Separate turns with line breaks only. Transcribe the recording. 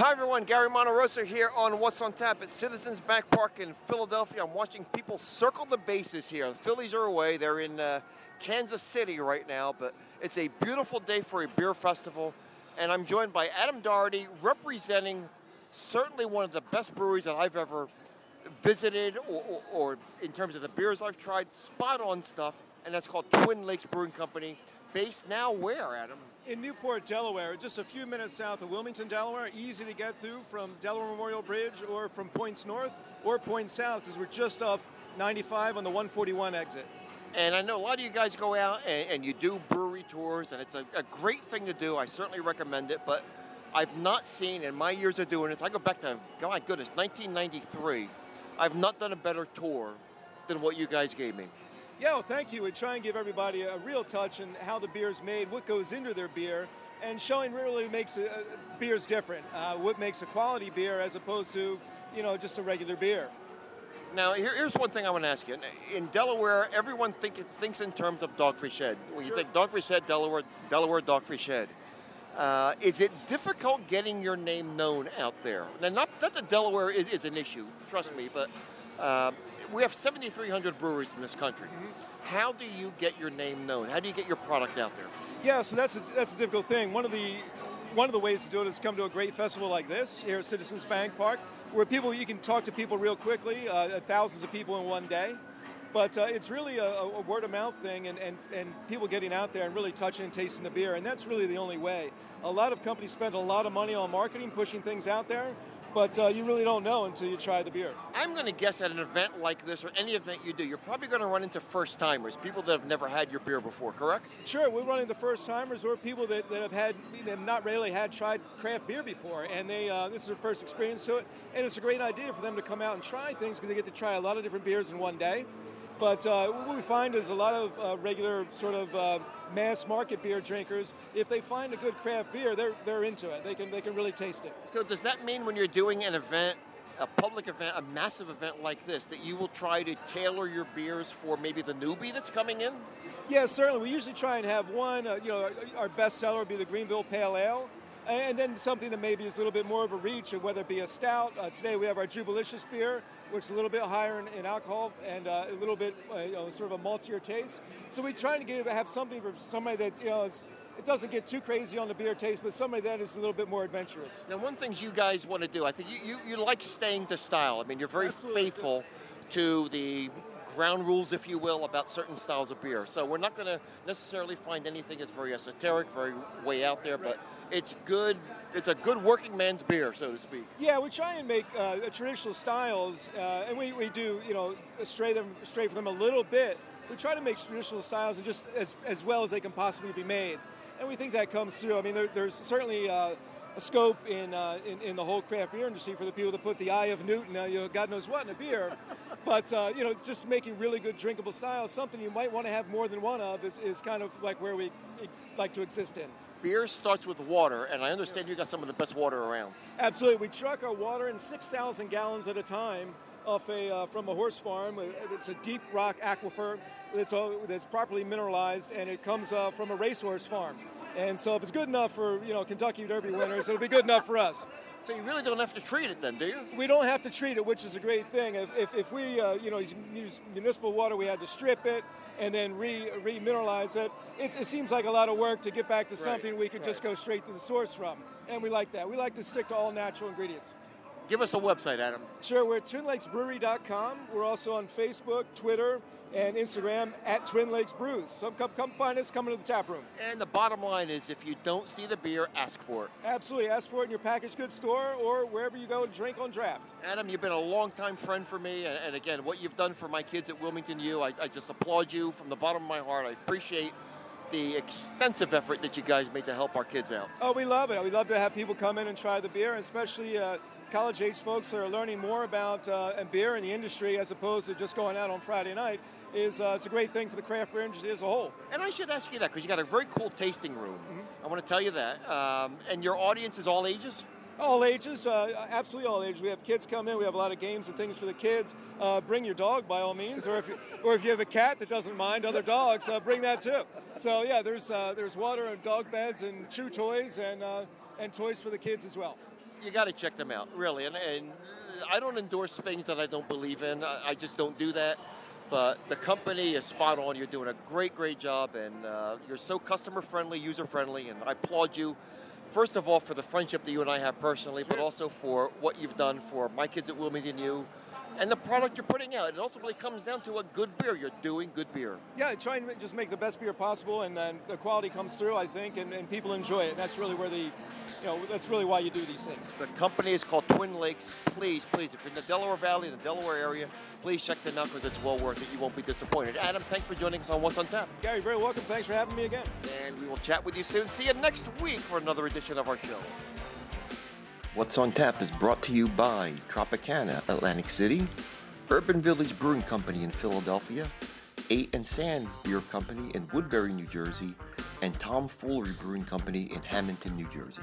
Hi everyone, Gary Monterosso here on What's on Tap at Citizens Bank Park in Philadelphia. I'm watching people circle the bases here. The Phillies are away. They're in uh, Kansas City right now, but it's a beautiful day for a beer festival. And I'm joined by Adam Doherty, representing certainly one of the best breweries that I've ever visited, or, or, or in terms of the beers I've tried, spot on stuff, and that's called Twin Lakes Brewing Company. Based now where, Adam?
In Newport, Delaware, just a few minutes south of Wilmington, Delaware. Easy to get to from Delaware Memorial Bridge or from points north or points south because we're just off 95 on the 141 exit.
And I know a lot of you guys go out and, and you do brewery tours, and it's a, a, great thing to do. I certainly recommend it, but I've not seen in my years of doing this, I go back to, my goodness, 1993. I've not done a better tour than what you guys gave me.
Yeah, well, thank you. We try and give everybody a real touch on how the beer is made, what goes into their beer, and showing really makes a, a beers different. Uh, what makes a quality beer as opposed to, you know, just a regular beer.
Now, here, here's one thing I want to ask you. In Delaware, everyone think, thinks in terms of Dogfish Head. When you think Dogfish Head, Delaware, Delaware Dogfish Head. Uh, is it difficult getting your name known out there? Now, not that the Delaware is, is an issue, trust me, but uh, we have 7,300 breweries in this country. Mm-hmm. How do you get your name known? How do you get your product out there?
Yeah, so that's a, that's a difficult thing. One of the one of the ways to do it is come to a great festival like this here at Citizens Bank Park, where people you can talk to people real quickly, uh, thousands of people in one day. But uh, it's really a, a, word of mouth thing and, and, and people getting out there and really touching and tasting the beer. And that's really the only way. A lot of companies spend a lot of money on marketing, pushing things out there but uh, you really don't know until you try the beer.
I'm going to guess at an event like this or any event you do, you're probably going to run into first timers, people that have never had your beer before, correct?
Sure, we run into first timers or people that, that have had have not really had tried craft beer before, and they uh, this is their first experience to it, and it's a great idea for them to come out and try things because they get to try a lot of different beers in one day. But uh, what we find is a lot of uh, regular sort of uh, mass market beer drinkers, if they find a good craft beer, they're, they're into it. They can, they can really taste it.
So does that mean when you're doing an event, a public event, a massive event like this, that you will try to tailor your beers for maybe the newbie that's coming in?
Yeah, certainly. We usually try and have one, uh, you know, our best seller would be the Greenville Pale Ale and then something that maybe is a little bit more of a reach, whether it be a stout. Uh, today we have our Jubilicious beer, which is a little bit higher in, in alcohol and uh, a little bit, uh, you know, sort of a maltier taste. So we try to give have something for somebody that you know is, it doesn't get too crazy on the beer taste, but somebody that is a little bit more adventurous.
Now, one thing you guys want to do, I think you, you, you like staying to style. I mean, you're very Absolutely. faithful to the ground rules, if you will, about certain styles of beer. So we're not going to necessarily find anything that's very esoteric, very way out there, but it's good. It's a good working man's beer, so to speak.
Yeah, we try and make uh, traditional styles, uh, and we, we do, you know, stray them stray from them a little bit. We try to make traditional styles and just as, as well as they can possibly be made, and we think that comes through. I mean, there, there's certainly. Uh, a scope in, uh, in, in the whole craft beer industry for the people to put the eye of Newton, uh, you know, God knows what in a beer. But uh, you know, just making really good drinkable styles, something you might want to have more than one of, is, is kind of like where we like to exist in.
Beer starts with water, and I understand you got some of the best water around.
Absolutely, we truck our water in 6,000 gallons at a time off a uh, from a horse farm. It's a deep rock aquifer that's, uh, that's properly mineralized, and it comes uh, from a racehorse farm. And so if it's good enough for you know Kentucky Derby winners, it'll be good enough for us.
So you really don't have to treat it then, do you?
We don't have to treat it, which is a great thing. If, if, if we uh, you know use municipal water, we had to strip it and then re remineralize it. It's, it seems like a lot of work to get back to something right, we could right. just go straight to the source from, and we like that. We like to stick to all natural ingredients.
Give us a website, Adam.
Sure, we're at twinlakesbrewery.com. We're also on Facebook, Twitter, and Instagram at Twin Lakes Brews. So come, come find us, come into the tap room.
And the bottom line is if you don't see the beer, ask for it.
Absolutely. Ask for it in your packaged goods store or wherever you go to drink on draft.
Adam, you've been a longtime friend for me. And, and again, what you've done for my kids at Wilmington U, I, I just applaud you from the bottom of my heart. I appreciate the extensive effort that you guys made to help our kids out.
Oh, we love it. We love to have people come in and try the beer, especially uh, college age folks that are learning more about uh, beer in the industry as opposed to just going out on Friday night is uh, it's a great thing for the craft beer industry as a whole.
And I should ask you that because you got a very cool tasting room. Mm-hmm. I want to tell you that. Um, and your audience is all ages.
All ages, uh, absolutely all ages. We have kids come in. We have a lot of games and things for the kids. Uh, bring your dog by all means, or if you, or if you have a cat that doesn't mind other dogs, uh, bring that too. So yeah, there's uh, there's water and dog beds and chew toys and uh, and toys for the kids as well.
You got to check them out, really. And, and I don't endorse things that I don't believe in. I, I just don't do that. But the company is spot on. You're doing a great, great job, and uh, you're so customer friendly, user friendly, and I applaud you. First of all, for the friendship that you and I have personally, but also for what you've done for my kids at Wilmington U, and the product you're putting out. It ultimately comes down to a good beer. You're doing good beer.
Yeah, try and just make the best beer possible, and then the quality comes through, I think, and, and people enjoy it. And that's really where the, you know, that's really why you do these things.
The company is called Twin Lakes. Please, please, if you're in the Delaware Valley, in the Delaware area, please check them out because it's well worth it. You won't be disappointed. Adam, thanks for joining us on What's on Tap.
Gary, very welcome. Thanks for having me again.
And we will chat with you soon. See you next week for another edition of our show. What's on Tap is brought to you by Tropicana, Atlantic City, Urban Village Brewing Company in Philadelphia, Eight and Sand Beer Company in Woodbury, New Jersey, and Tomfoolery Brewing Company in Hamilton, New Jersey.